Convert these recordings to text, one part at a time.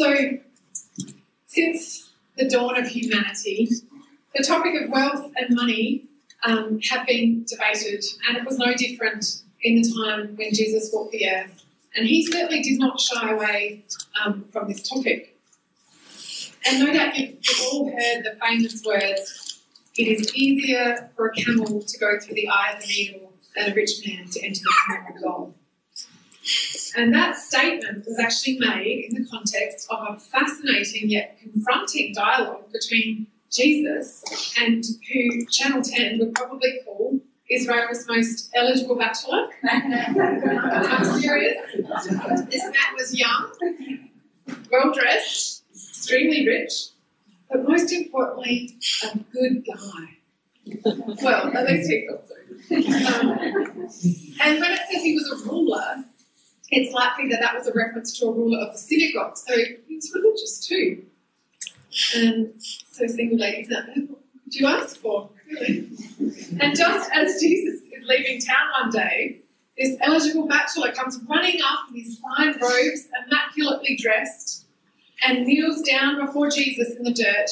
So, since the dawn of humanity, the topic of wealth and money um, have been debated, and it was no different in the time when Jesus walked the earth. And he certainly did not shy away um, from this topic. And no doubt you've, you've all heard the famous words it is easier for a camel to go through the eye of the needle than a rich man to enter the kingdom of God. And that statement was actually made in the context of a fascinating yet confronting dialogue between Jesus and who Channel 10 would probably call Israel's most eligible bachelor. I'm serious. This man was young, well dressed, extremely rich, but most importantly, a good guy. Well, at least he thought so. Um, and when it says he was a ruler, it's likely that that was a reference to a ruler of the synagogue. So was religious too. And so, single ladies out what you ask for? Really? And just as Jesus is leaving town one day, this eligible bachelor comes running up in his fine robes, immaculately dressed, and kneels down before Jesus in the dirt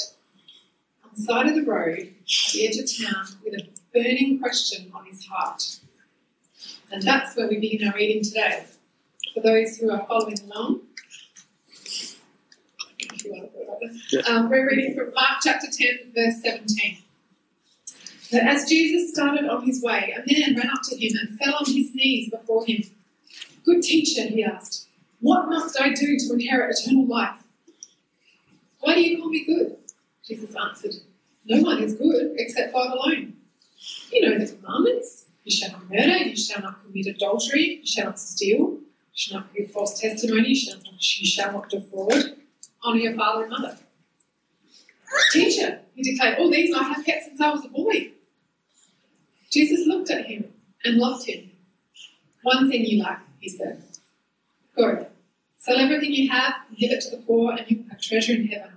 on the side of the road at the edge of town with a burning question on his heart. And that's where we begin our reading today. For those who are following along, um, we're reading from Mark chapter 10, verse 17. That as Jesus started on his way, a man ran up to him and fell on his knees before him. Good teacher, he asked, what must I do to inherit eternal life? Why do you call me good? Jesus answered, No one is good except God alone. You know the commandments. You shall not murder, you shall not commit adultery, you shall not steal, shall not give false testimony, you shall not, you shall not defraud, honour your father and mother. Teacher, he declared, all these I have kept since I was a boy. Jesus looked at him and loved him. One thing you lack, he said. Go, sell everything you have and give it to the poor, and you will have treasure in heaven.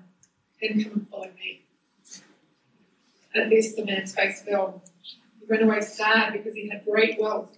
Then come and follow me. At this, the man's face fell. He ran away sad because he had great wealth.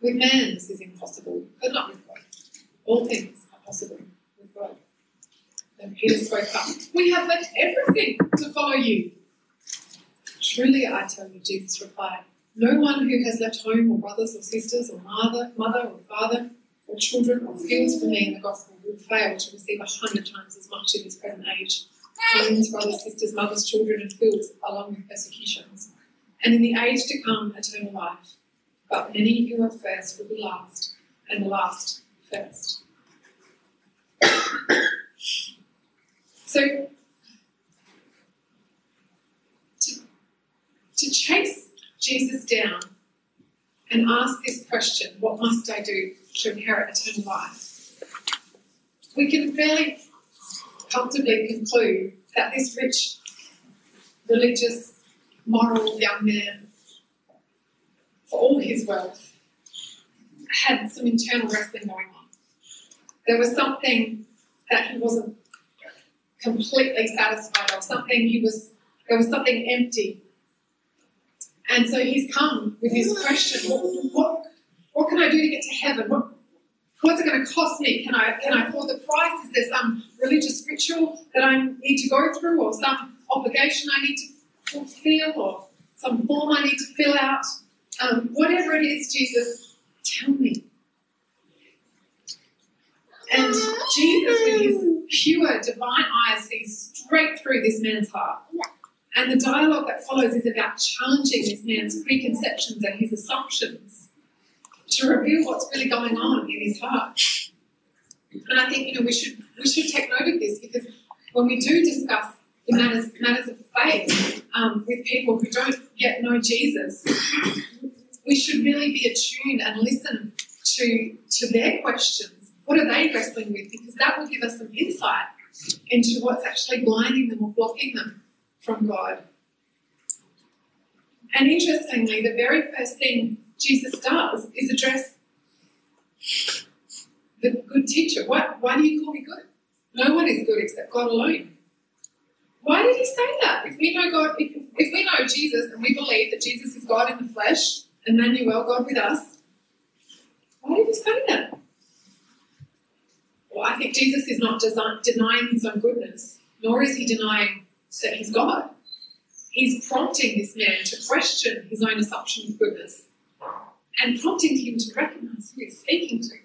With man this is impossible, but not with God. All things are possible with God. Then Peter spoke up, We have left everything to follow you. Truly, I tell you, Jesus replied, no one who has left home or brothers or sisters or mother, mother or father or children or fields for me in the gospel will fail to receive a hundred times as much in this present age. Homes, brothers, sisters, mothers, children, and fields along with persecutions. And in the age to come, eternal life. But many who are first will be last, and the last first. so, to, to chase Jesus down and ask this question what must I do to inherit eternal life? We can fairly comfortably conclude that this rich, religious, moral young man, for all his wealth, had some internal wrestling going on. There was something that he wasn't completely satisfied of, something he was, there was something empty and so he's come with this question: what, what, what can I do to get to heaven? What, what's it going to cost me? Can I can I afford the price? Is there some religious ritual that I need to go through, or some obligation I need to fulfill, or some form I need to fill out? Um, whatever it is, Jesus, tell me. And Jesus, with his pure divine eyes, sees straight through this man's heart. And the dialogue that follows is about challenging this man's preconceptions and his assumptions to reveal what's really going on in his heart. And I think you know we should we should take note of this because when we do discuss the matters matters of faith um, with people who don't yet know Jesus, we should really be attuned and listen to to their questions. What are they wrestling with? Because that will give us some insight into what's actually blinding them or blocking them from God. And interestingly, the very first thing Jesus does is address the good teacher. Why, why do you call me good? No one is good except God alone. Why did he say that? If we know God, if, if we know Jesus and we believe that Jesus is God in the flesh, Emmanuel, God with us, why did he say that? Well, I think Jesus is not design, denying his own goodness, nor is he denying that he's God. He's prompting this man to question his own assumption of goodness and prompting him to recognize who he's speaking to.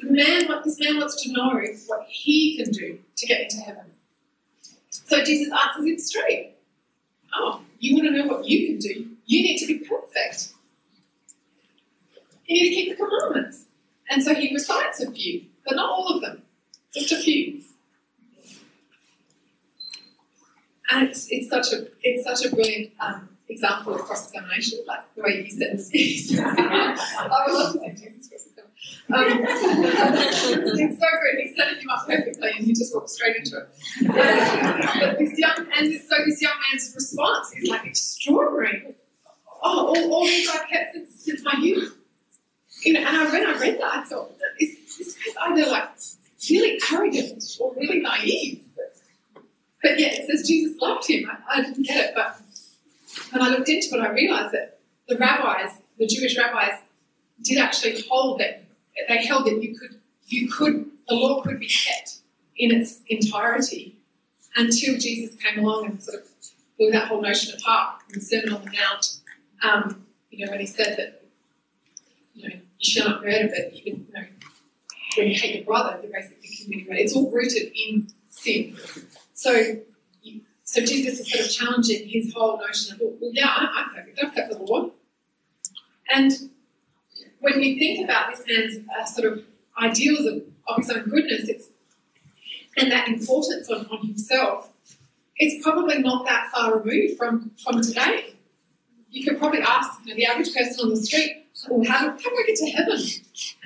The man, what this man wants to know is what he can do to get into heaven. So Jesus answers him straight. Oh, you want to know what you can do? You need to be perfect. You need to keep the commandments. And so he recites a few, but not all of them, just a few. And it's, it's such a it's such a brilliant um, example of cross examination, like the way he it. I would love to Jesus um, it's so good. He's setting him up perfectly, and he just walked straight into it. but this young and this, so this young man's response is like extraordinary. Oh, all, all these I've kept since, since my youth. You know, and I, when I read that, I thought, this, this guy's either like really arrogant or really naive. But, but yeah, it says Jesus loved him. I, I didn't get it, but when I looked into it, I realized that the rabbis, the Jewish rabbis, did actually hold that they held that you could you could the law could be kept in its entirety until Jesus came along and sort of blew that whole notion apart in the Sermon on the Mount. Um, you know, when he said that you know you shall not murder, but even you know when you hate your brother, you're basically committing murder. It's all rooted in sin. So. So Jesus is sort of challenging his whole notion of, well, yeah, I'm perfect. I've kept the law. And when we think about this man's uh, sort of ideals of, of his own goodness, and that importance on, on himself, it's probably not that far removed from, from today. You could probably ask you know, the average person on the street, well, how, how do I get to heaven?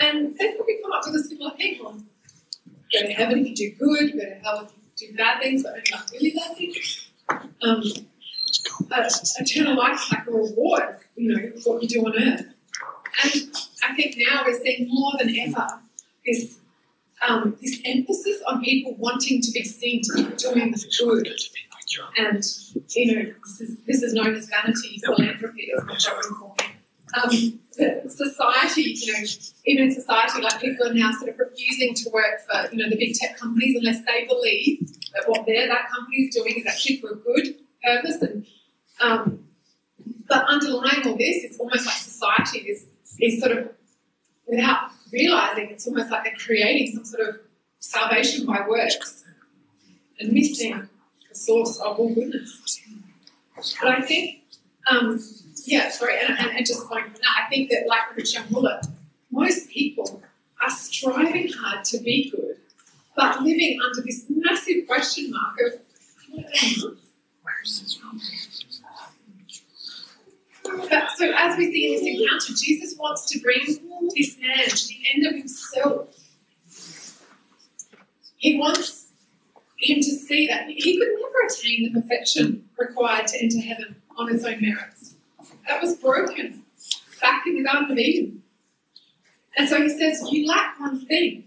And they'd probably come up with a similar thing. Well, go to heaven if you do good, go to hell if you do bad things, but only like really bad things. Um, but eternal life is like a reward, you know, for what you do on earth. And I think now we're seeing more than ever this um, this emphasis on people wanting to be seen to be doing good. And you know, this is, this is known as vanity philanthropy, as my Joan called it. Um, society, you know, even in society, like people are now sort of refusing to work for, you know, the big tech companies unless they believe that what they're, that company is doing is actually for a good purpose. And um, but underlying all this is almost like society is is sort of, without realizing, it's almost like they're creating some sort of salvation by works and missing the source of all goodness. But I think, um, yeah, sorry, and, and, and, just going from that, I think that, like Rich Young Ruler, most people are striving hard to be good, but living under this massive question mark of, where is this from? But so as we see in this encounter, Jesus wants to bring this man to the end of himself. He wants him to see that he could never attain the perfection required to enter heaven on his own merits. That was broken back in the Garden of Eden. And so he says, You lack one thing.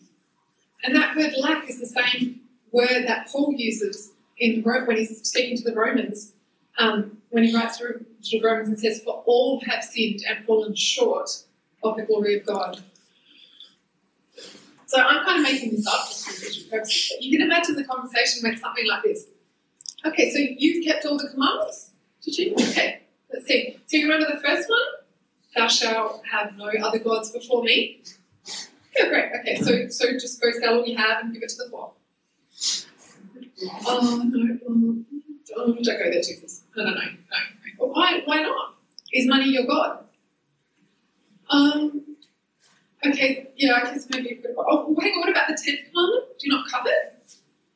And that word lack is the same word that Paul uses in when he's speaking to the Romans um, when he writes to to Romans and says, For all have sinned and fallen short of the glory of God. So I'm kind of making this up just for purposes, but you can imagine the conversation went something like this. Okay, so you've kept all the commandments? Did you? Okay, let's see. So you remember the first one? Thou shalt have no other gods before me. Okay, great. Okay, so so just go sell all you have and give it to the poor. Oh no, oh, don't go there, Jesus. No, no, no, no. Well, why, why not? Is money your God? Um, okay, yeah, I guess maybe. Oh, hang on, what about the 10th commandment? Do not covet?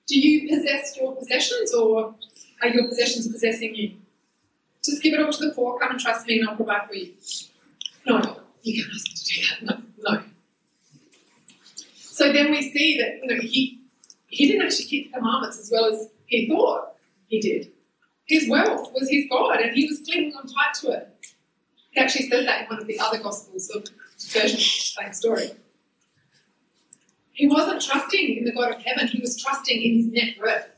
Do you possess your possessions or are your possessions possessing you? Just give it all to the poor, come and trust me and I'll provide for you. No, you can't ask me to do that. No, no. So then we see that, you know, he, he didn't actually keep the commandments as well as he thought he did. His wealth was his God, and he was clinging on tight to it. He actually says that in one of the other Gospels, or versions of the same story. He wasn't trusting in the God of heaven, he was trusting in his net worth.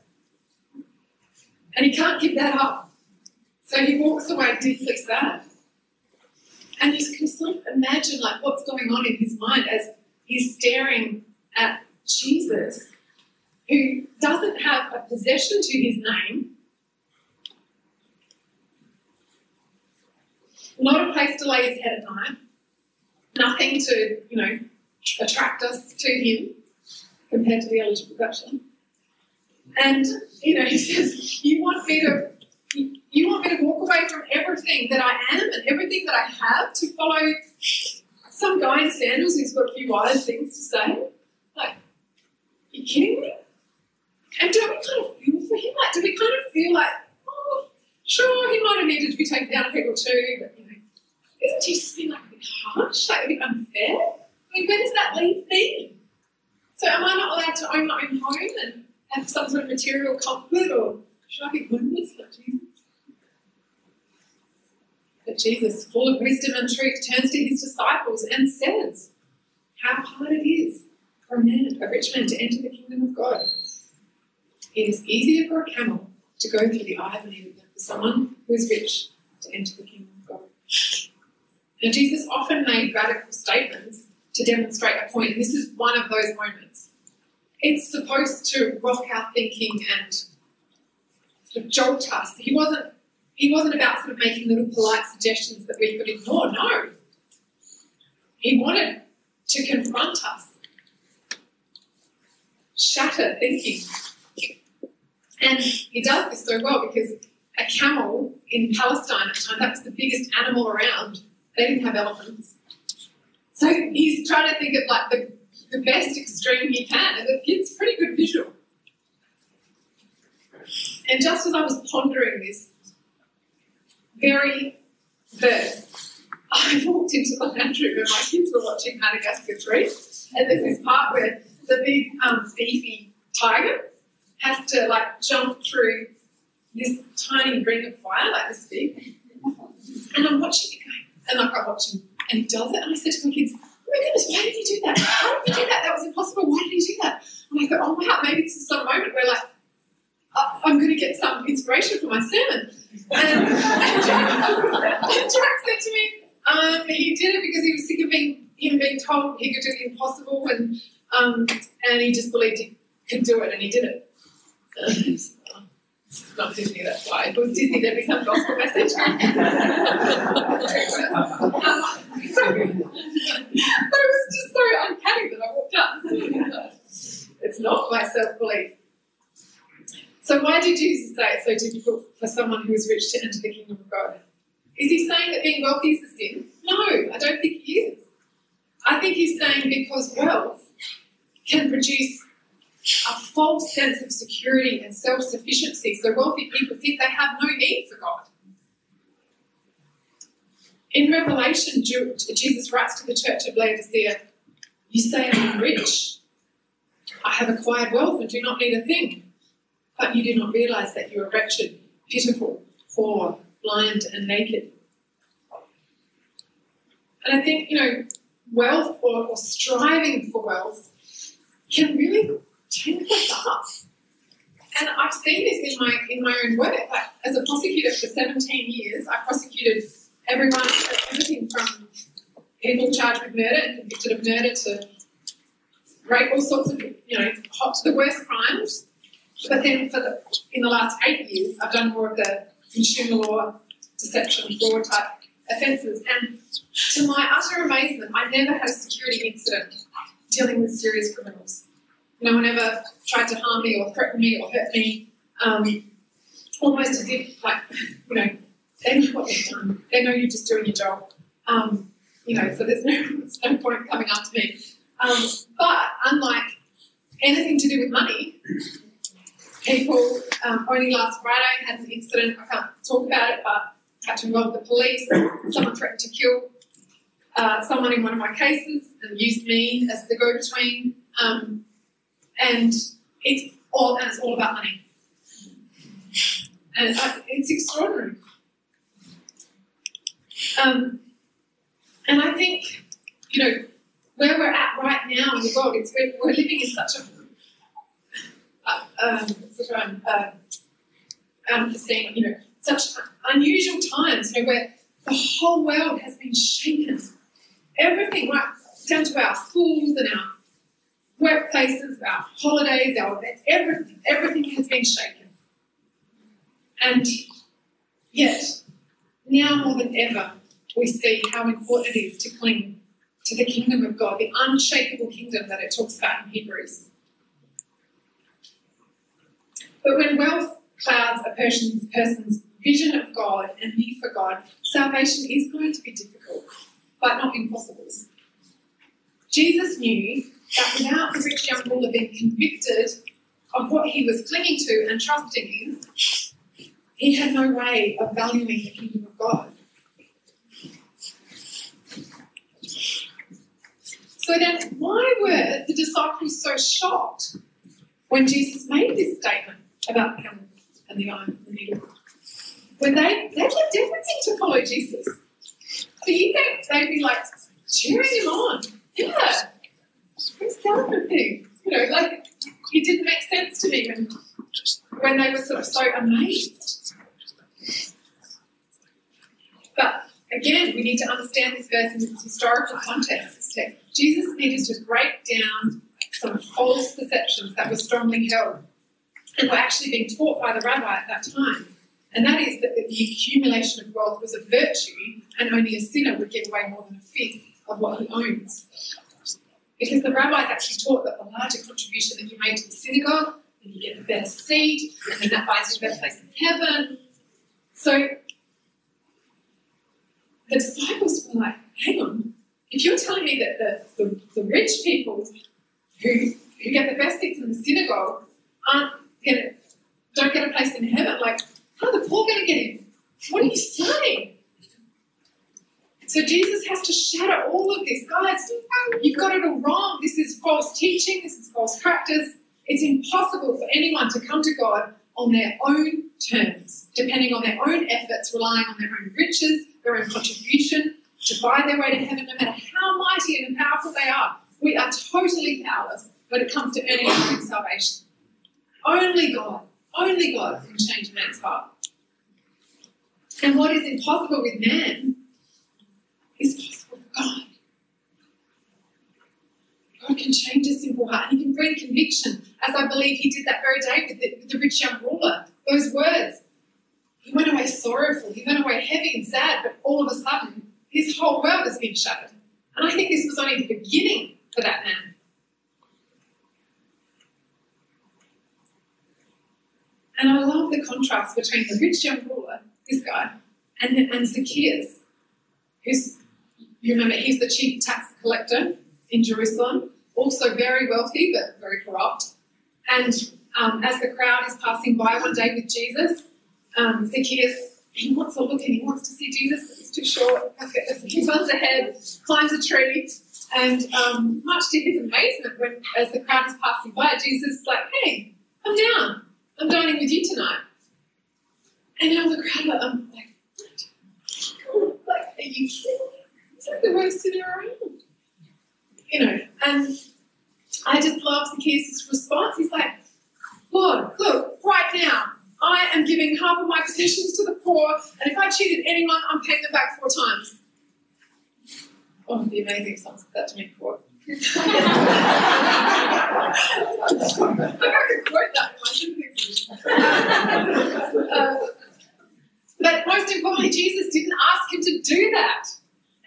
And he can't give that up. So he walks away deeply sad. And you can sort of imagine like what's going on in his mind as he's staring at Jesus, who doesn't have a possession to his name, not a place to lay his head at night, nothing to, you know, attract us to him compared to the eligible bachelor. And, you know, he says, You want me to you want me to walk away from everything that I am and everything that I have to follow some guy in sandals who's got a few wise things to say? Like, you kidding me? And do we kind of feel for him? Like, do we kind of feel like, oh, sure, he might have needed to be taken down a peg or two, but isn't Jesus being like a bit harsh, like a bit unfair? I mean, where does that leave me? So am I not allowed to own my own home and have some sort of material comfort, or should I be homeless like Jesus? But Jesus, full of wisdom and truth, turns to his disciples and says how hard it is for a man, a rich man, to enter the kingdom of God. It is easier for a camel to go through the eye of a needle than for someone who is rich to enter the kingdom of God. Jesus often made radical statements to demonstrate a point, and this is one of those moments. It's supposed to rock our thinking and sort of jolt us. He wasn't he wasn't about sort of making little polite suggestions that we could ignore. No. He wanted to confront us, shatter thinking. And he does this so well because a camel in Palestine at the time, that was the biggest animal around. They didn't have elephants. So he's trying to think of like the, the best extreme he can, and it's pretty good visual. And just as I was pondering this very verse, I walked into the room and my kids were watching Madagascar 3, and there's this part where the big um, beefy tiger has to like jump through this tiny ring of fire, like this big. And I'm watching it going, and I watch him, and he does it, and I said to my kids, "Oh my goodness, why did you do that? Why did you do that? That was impossible. Why did you do that?" And I go, "Oh wow, maybe this is some moment where like I'm going to get some inspiration for my sermon." And, and Jack, said to me, um, he did it because he was sick of being him being told he could do the impossible, and um, and he just believed he could do it, and he did it. Not Disney, that's why. It was Disney, there'd be some gospel message. but it was just so uncanny that I walked up. It's not my self belief. So why did Jesus say it's so difficult for someone who is rich to enter the kingdom of God? Is he saying that being wealthy is a sin? No, I don't think he is. I think he's saying because wealth can produce a false sense of security and self sufficiency. So wealthy people think they have no need for God. In Revelation, Jesus writes to the church of Laodicea, You say I'm rich. I have acquired wealth and do not need a thing. But you do not realize that you are wretched, pitiful, poor, blind, and naked. And I think, you know, wealth or, or striving for wealth can really And I've seen this in my in my own work. Like, as a prosecutor for 17 years, I prosecuted everyone, everything from people charged with murder and convicted of murder to rape, all sorts of, you know, hot to the worst crimes. But then for the, in the last eight years, I've done more of the consumer law, deception, fraud type offences. And to my utter amazement, I never had a security incident dealing with serious criminals. No one ever tried to harm me or threaten me or hurt me. Um, almost as if, like, you know, they know what they've done. They know you're just doing your job. Um, you know, so there's no, there's no point coming after me. Um, but unlike anything to do with money, people um, only last Friday had an incident. I can't talk about it, but had to involve the police. Someone threatened to kill uh, someone in one of my cases and used me as the go-between. Um, and it's all and it's all about money. And uh, it's extraordinary. Um, and I think, you know, where we're at right now in the world, it's we're, we're living in such a uh, um, such um, uh, unforeseen, you know, such unusual times, you know, where the whole world has been shaken. Everything, right down to our schools and our workplaces, our holidays, our events, everything, everything has been shaken. And yet, now more than ever, we see how important it is to cling to the kingdom of God, the unshakable kingdom that it talks about in Hebrews. But when wealth clouds a person's, person's vision of God and need for God, salvation is going to be difficult, but not impossible. Jesus knew that without the rich young ruler being convicted of what he was clinging to and trusting in, he had no way of valuing the kingdom of God. So then, why were the disciples so shocked when Jesus made this statement about the hammer and the iron and the needle? When they, they left everything to follow Jesus. Do you think they'd be like cheering him on? Yeah, the thing? You know, like it didn't make sense to me when, when they were sort of so amazed. But again, we need to understand this verse in its historical context. Jesus needed to break down some false perceptions that were strongly held and were actually being taught by the rabbi at that time. And that is that the accumulation of wealth was a virtue and only a sinner would give away more than a fifth of what he owns. Because the rabbis actually taught that the larger contribution that you made to the synagogue, then you get the better seat, and then that buys you a better place in heaven. So the disciples were like, hang on, if you're telling me that the, the, the rich people who, who get the best seats in the synagogue aren't get don't get a place in heaven, like, how are the poor going to get in? What are you saying? So Jesus has to shatter all of this. Guys, you've got it all wrong. This is false teaching, this is false practice. It's impossible for anyone to come to God on their own terms, depending on their own efforts, relying on their own riches, their own contribution to buy their way to heaven, no matter how mighty and powerful they are. We are totally powerless when it comes to earning our own salvation. Only God, only God can change man's heart. And what is impossible with man God. God can change a simple heart He can bring conviction, as I believe He did that very day with the, with the rich young ruler. Those words. He went away sorrowful, he went away heavy and sad, but all of a sudden, his whole world has been shattered. And I think this was only the beginning for that man. And I love the contrast between the rich young ruler, this guy, and, and Zacchaeus, who's you remember he's the chief tax collector in Jerusalem, also very wealthy but very corrupt. And um, as the crowd is passing by one day with Jesus, um, Zacchaeus he wants to look and he wants to see Jesus, but he's too short. He runs ahead, climbs a tree, and um, much to his amazement, when as the crowd is passing by, Jesus is like, "Hey, come down. I'm dining with you tonight." And now the crowd are um, like, "What? Like, are you kidding?" It's like the worst sinner around. You know, and I just love Zacchaeus' response. He's like, Lord, look, right now, I am giving half of my possessions to the poor, and if I cheated anyone, I'm paying them back four times. Oh, it'd be amazing if someone said that to me before. I could quote that uh, but most importantly, Jesus didn't ask him to do that.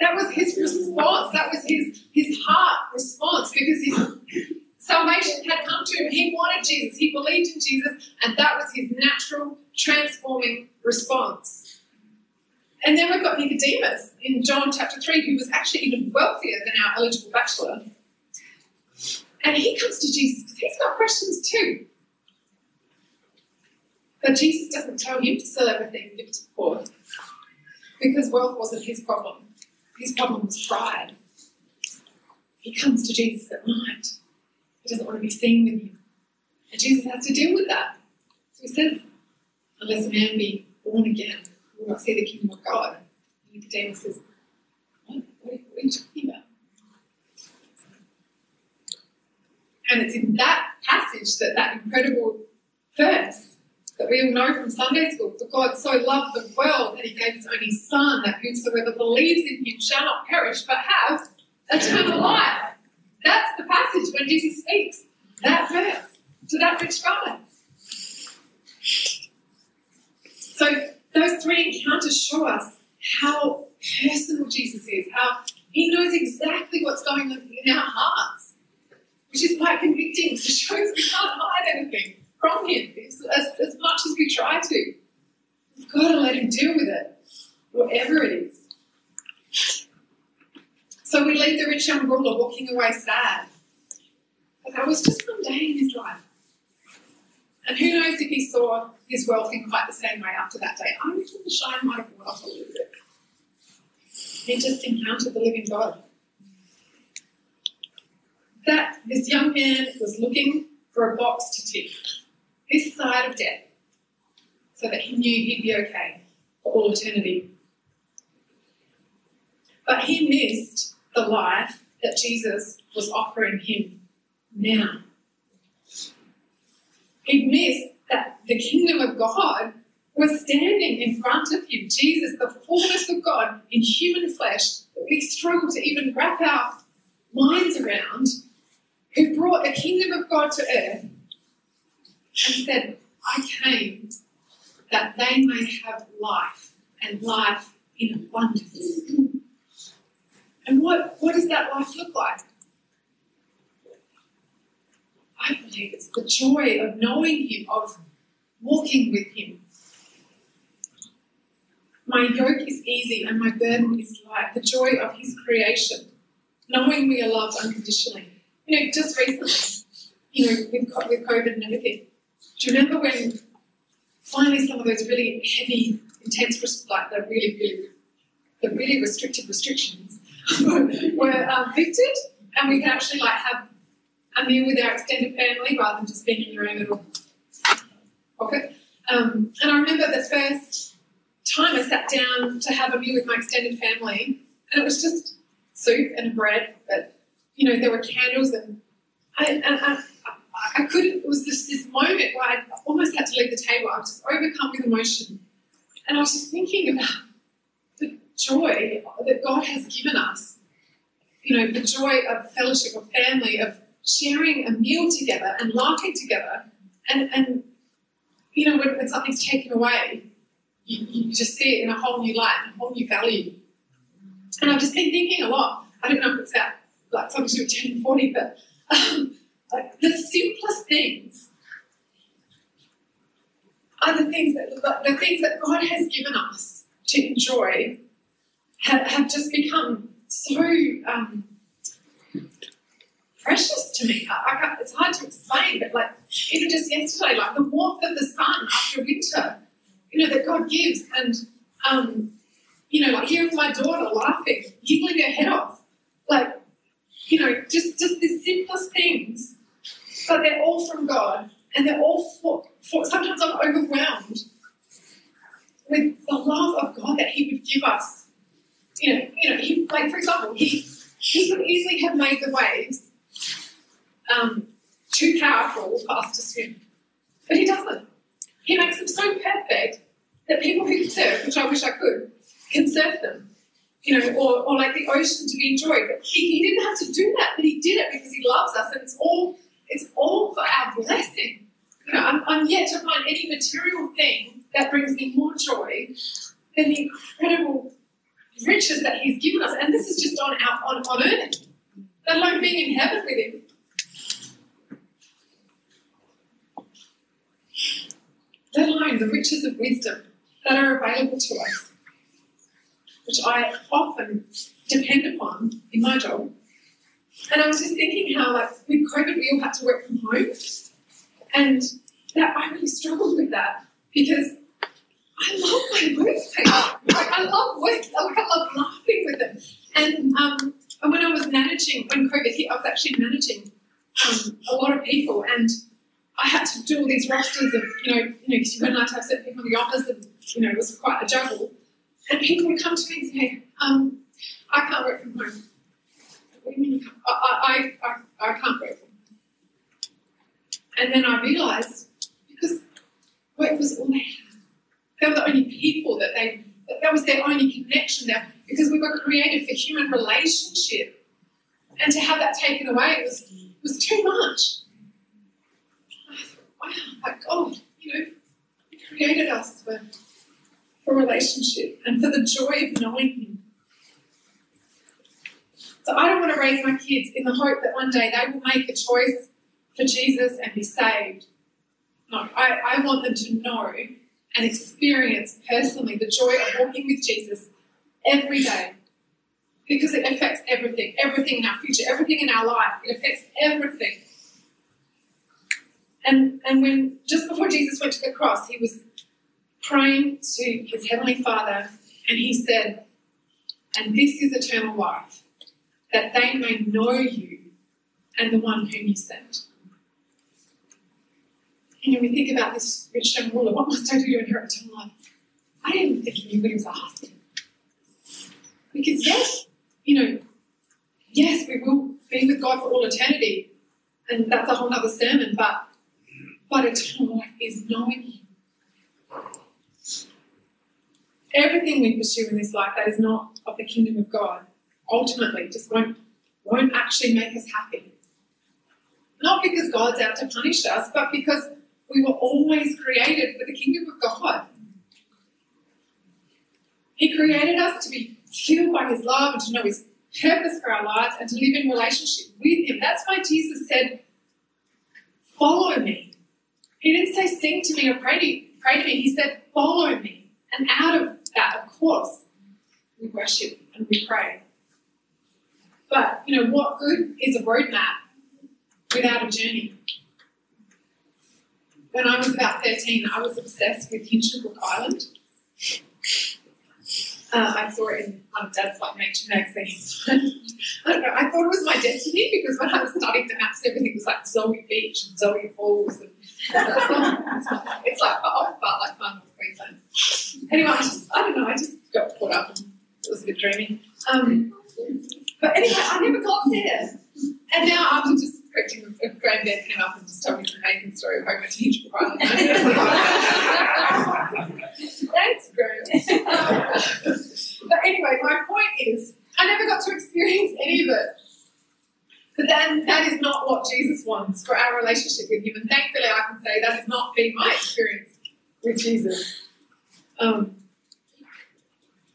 That was his response. That was his, his heart response because his salvation had come to him. He wanted Jesus. He believed in Jesus, and that was his natural, transforming response. And then we've got Nicodemus in John chapter 3, who was actually even wealthier than our eligible bachelor. And he comes to Jesus because he's got questions too. But Jesus doesn't tell him to sell everything and give it to the poor because wealth wasn't his problem. His problem was pride. He comes to Jesus at night. He doesn't want to be seen with him. And Jesus has to deal with that. So he says, unless a man be born again, he will not see the kingdom of God. And Nicodemus says, what? What are, what are you talking about? And it's in that passage that that incredible verse that we all know from Sunday school. For God so loved the world that he gave his only Son, that whosoever believes in him shall not perish but have eternal life. That's the passage when Jesus speaks. That verse to that rich guy. So those three encounters show us how personal Jesus is, how he knows exactly what's going on in our hearts, which is quite convicting it shows we can't hide anything from him as, as much as we try to. We've got to let him deal with it, whatever it is. So we leave the rich young ruler walking away sad. But that was just one day in his life. And who knows if he saw his wealth in quite the same way after that day. I reckon the shine might have worn off a little bit. He just encountered the living God. That this young man was looking for a box to tick this side of death so that he knew he'd be okay for all eternity. But he missed the life that Jesus was offering him now. He missed that the kingdom of God was standing in front of him. Jesus, the fullness of God in human flesh, that we struggle to even wrap our minds around, who brought the kingdom of God to earth and said, I came that they may have life and life in abundance. And what, what does that life look like? I believe it's the joy of knowing Him, of walking with Him. My yoke is easy and my burden is light. The joy of His creation, knowing we are loved unconditionally. You know, just recently, you know, with, with COVID and everything, do you remember when finally some of those really heavy, intense, like the really, really, the really restrictive restrictions were um, lifted, and we could actually like have a meal with our extended family rather than just being in your own little pocket. Um, and I remember the first time I sat down to have a meal with my extended family, and it was just soup and bread, but you know there were candles and I, and I, I couldn't, it was this, this moment where I almost had to leave the table. I was just overcome with emotion. And I was just thinking about the joy that God has given us. You know, the joy of fellowship, of family, of sharing a meal together and laughing together. And, and you know, when, when something's taken away, you, you just see it in a whole new light, a whole new value. And I've just been thinking a lot. I don't know if it's about like something to do with 10 40, but um, like the simplest things are the things that the things that God has given us to enjoy have, have just become so um, precious to me. I, I it's hard to explain, but like even just yesterday, like the warmth of the sun after winter, you know, that God gives, and um, you know, like hearing my daughter laughing, giggling her head off, like you know, just just the simplest things but they're all from God, and they're all for, for sometimes I'm overwhelmed with the love of God that He would give us. You know, you know, he, like for example, He He could easily have made the waves um, too powerful for us to swim, but He doesn't. He makes them so perfect that people who can surf, which I wish I could, can surf them. You know, or, or like the ocean to be enjoyed. But he, he didn't have to do that, but he did it because he loves us, and it's all it's all for our blessing. You know, I'm, I'm yet to find any material thing that brings me more joy than the incredible riches that He's given us. And this is just on our on, on earth, let alone being in heaven with Him. Let alone the riches of wisdom that are available to us, which I often depend upon in my job and I was just thinking how, like, with COVID, we all had to work from home. And that I really struggled with that because I love my workplace. Like, I love work. Like, I love laughing with them. And, um, and when I was managing, when COVID hit, I was actually managing um, a lot of people. And I had to do all these rosters of, you know, you know, because you wouldn't like to have certain people in the office, and you know, it was quite a juggle. And people would come to me and say, um, I can't work from home. What do you mean you can't? I, I, I, can't home. And then I realised because work was all they had. They were the only people that they, that was their only connection there because we were created for human relationship. And to have that taken away was, was too much. I thought, wow, like God, you know, He created us for, for relationship and for the joy of knowing Him. So I don't want to raise my kids in the hope that one day they will make a choice for Jesus and be saved. No, I, I want them to know and experience personally the joy of walking with Jesus every day because it affects everything, everything in our future, everything in our life. It affects everything. And, and when just before Jesus went to the cross, he was praying to his heavenly Father, and he said, And this is eternal life, that they may know you and the one whom you sent. And when we think about this rich young ruler, what must I do to inherit eternal life? I didn't think he was asking. Because yes, you know, yes, we will be with God for all eternity, and that's a whole other sermon, but but eternal life is knowing Him. Everything we pursue in this life that is not of the kingdom of God ultimately just won't won't actually make us happy. Not because God's out to punish us, but because we were always created for the kingdom of God. He created us to be filled by His love and to know His purpose for our lives and to live in relationship with Him. That's why Jesus said, Follow me. He didn't say, Sing to me or pray to, pray to me. He said, Follow me. And out of that, of course, we worship and we pray. But, you know, what good is a roadmap without a journey? When I was about 13, I was obsessed with Hinchinbrook Island. Uh, I saw it in one of Dad's like nature magazines. I don't know. I thought it was my destiny because when I was studying the maps, everything was like Zoe Beach and Zoe Falls, and it's like far, far like far north Queensland. Anyway, I just I don't know. I just got caught up. And it was a bit dreamy. Um, but anyway, I never got there. And now after just a granddad came up and just told me the amazing story of Homer to Hinchinbrook Island. Thanks, Graham. but anyway, my point is, I never got to experience any of it. But then that is not what Jesus wants for our relationship with Him. And thankfully, I can say that has not been my experience with Jesus. Um,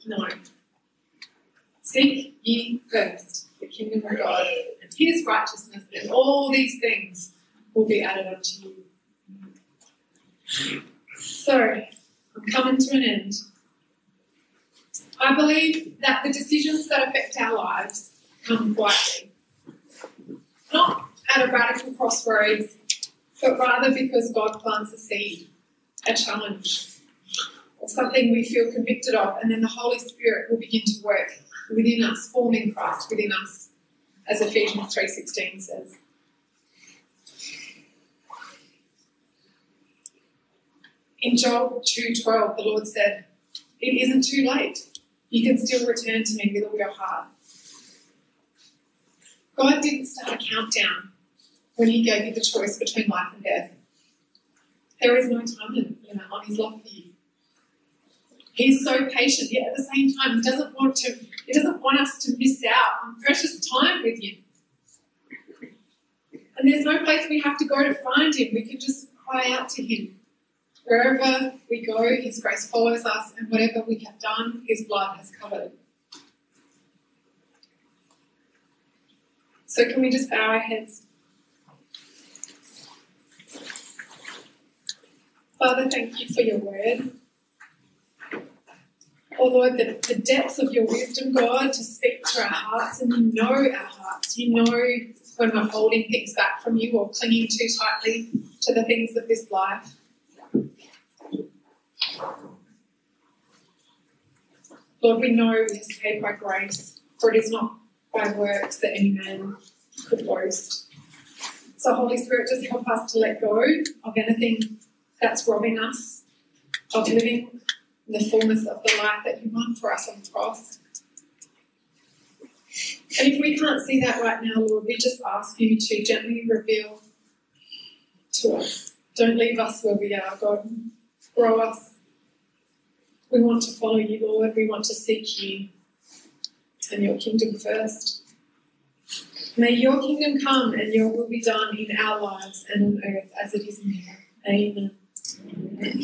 no. Seek ye first the kingdom of God and His righteousness, and all these things will be added unto you. So, I'm coming to an end. I believe that the decisions that affect our lives come quietly. Not at a radical crossroads, but rather because God plants a seed, a challenge, or something we feel convicted of, and then the Holy Spirit will begin to work within us, forming Christ within us, as Ephesians 3.16 says. In Joel 2.12, the Lord said, It isn't too late. You can still return to me with all your heart. God didn't start a countdown when He gave you the choice between life and death. There is no time limit you know, on His love for you. He's so patient, yet at the same time, He doesn't want to. He doesn't want us to miss out on precious time with Him. And there's no place we have to go to find Him. We can just cry out to Him. Wherever we go, His grace follows us, and whatever we have done, His blood has covered. So, can we just bow our heads? Father, thank you for your word. Oh Lord, the, the depths of your wisdom, God, to speak to our hearts, and you know our hearts. You know when we're holding things back from you or clinging too tightly to the things of this life. Lord, we know we are saved by grace, for it is not by works that any man could boast. So, Holy Spirit, just help us to let go of anything that's robbing us of living the fullness of the life that you want for us on the cross. And if we can't see that right now, Lord, we just ask you to gently reveal to us. Don't leave us where we are, God. Grow us. We want to follow you, Lord. We want to seek you and your kingdom first. May your kingdom come and your will be done in our lives and on earth as it is in heaven. Amen. Amen.